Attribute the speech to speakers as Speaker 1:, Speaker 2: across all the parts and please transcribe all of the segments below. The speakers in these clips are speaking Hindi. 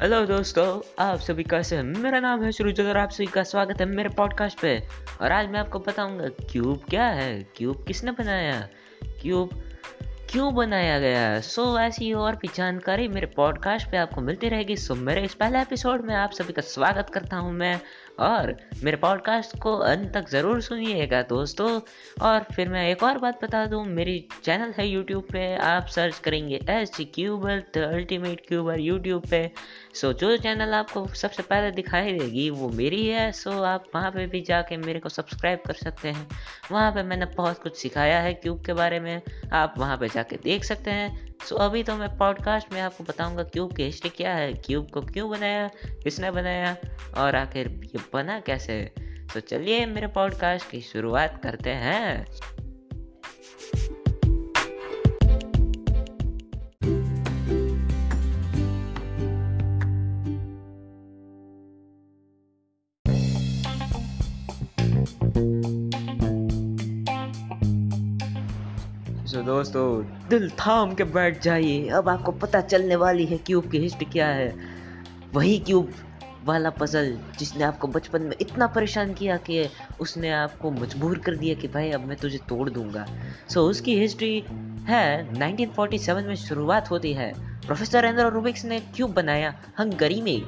Speaker 1: हेलो दोस्तों आप सभी कैसे हैं? मेरा नाम है सुरुज और आप सभी का स्वागत है मेरे पॉडकास्ट पे। और आज मैं आपको बताऊँगा क्यूब क्या है? क्यूब किसने बनाया? क्यूब क्यों बनाया गया? सो so, ऐसी और भी जानकारी मेरे पॉडकास्ट पे आपको मिलती रहेगी। सो मेरे इस पहले एपिसोड में आप सभी का स्वागत करता हूँ मैं। और मेरे पॉडकास्ट को अंत तक ज़रूर सुनिएगा दोस्तों। और फिर मैं एक और बात बता दूँ, मेरी चैनल है यूट्यूब पे, आप सर्च करेंगे S cuber the ultimate cuber YouTube पे। सो जो चैनल आपको सबसे पहले दिखाई देगी, वो मेरी है। सो आप वहाँ पे भी जाके मेरे को सब्सक्राइब कर सकते हैं। वहाँ पे मैंने बहुत कुछ सिखाया है क्यूब के बारे में। आप वहाँ पे जाके देख सकते हैं। सो so, अभी तो मैं पॉडकास्ट में आपको बताऊँगा क्यूब की हिस्ट्री क्या है क्यूब को क्यों बनाया किसने बनाया और आखिर ये बना कैसे? तो so, चलिए मेरे पॉडकास्ट की शुरुआत करते हैं। सो दोस्तों दिल थाम के बैठ जाइए। अब आपको पता चलने वाली है क्यूब की हिस्ट्री क्या है। वही क्यूब वाला पजल जिसने आपको बचपन में इतना परेशान किया कि उसने आपको मजबूर कर दिया कि भाई अब मैं तुझे तोड़ दूँगा। सो so, उसकी हिस्ट्री है 1947 में शुरुआत होती है। प्रोफेसर एंड्रो रूबिक्स ने क्यूब बनाया हंगरी में।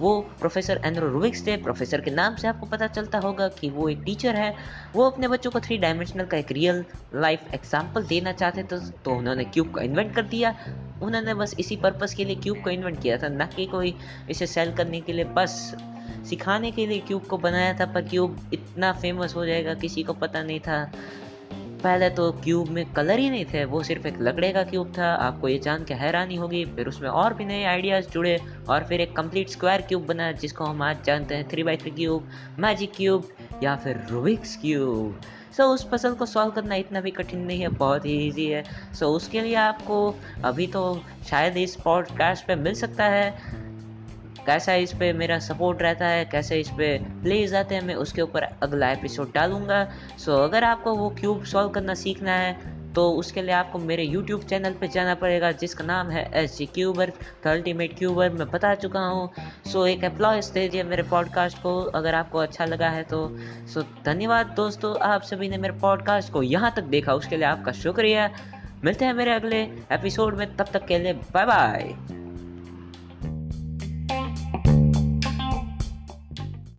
Speaker 1: वो प्रोफेसर एंड्रो रूबिक्स थे। प्रोफेसर के नाम से आपको पता चलता होगा कि वो एक टीचर है। वो अपने बच्चों को थ्री डायमेंशनल का एक रियल लाइफ एग्ज़ाम्पल देना चाहते थे तो उन्होंने क्यूब का इन्वेंट कर दिया। उन्होंने बस इसी पर्पज़ के लिए क्यूब को इन्वेंट किया था, ना कि कोई इसे सेल करने के लिए, बस सिखाने के लिए क्यूब को बनाया था। पर क्यूब इतना फ़ेमस हो जाएगा, किसी को पता नहीं था। पहले तो क्यूब में कलर ही नहीं थे, वो सिर्फ़ एक लकड़े का क्यूब था। आपको ये जान के हैरानी होगी, फिर उसमें और भी नए आइडियाज़ जुड़े और फिर एक कंप्लीट स्क्वायर क्यूब बना, जिसको हम आज जानते हैं three by three cube magic cube या फिर रूबिक्स क्यूब सो उस पजल को सॉल्व करना इतना भी कठिन नहीं है, बहुत ही ईजी है। सो उसके लिए आपको अभी तो शायद इस पॉडकास्ट पे मिल सकता है। कैसा इस पर मेरा सपोर्ट रहता है, कैसे इस पर प्लेज आते हैं, मैं उसके ऊपर अगला एपिसोड डालूँगा। सो अगर आपको वो क्यूब सॉल्व करना सीखना है तो उसके लिए आपको मेरे यूट्यूब चैनल पे जाना पड़ेगा, जिसका नाम है S G cuber the ultimate cuber मैं बता चुका हूँ। सो एक अप्लॉयस दीजिए मेरे पॉडकास्ट को, अगर आपको अच्छा लगा है तो। सो धन्यवाद दोस्तों, आप सभी ने मेरे पॉडकास्ट को यहाँ तक देखा, उसके लिए आपका शुक्रिया। मिलते हैं मेरे अगले एपिसोड में, तब तक के लिए बाय बाय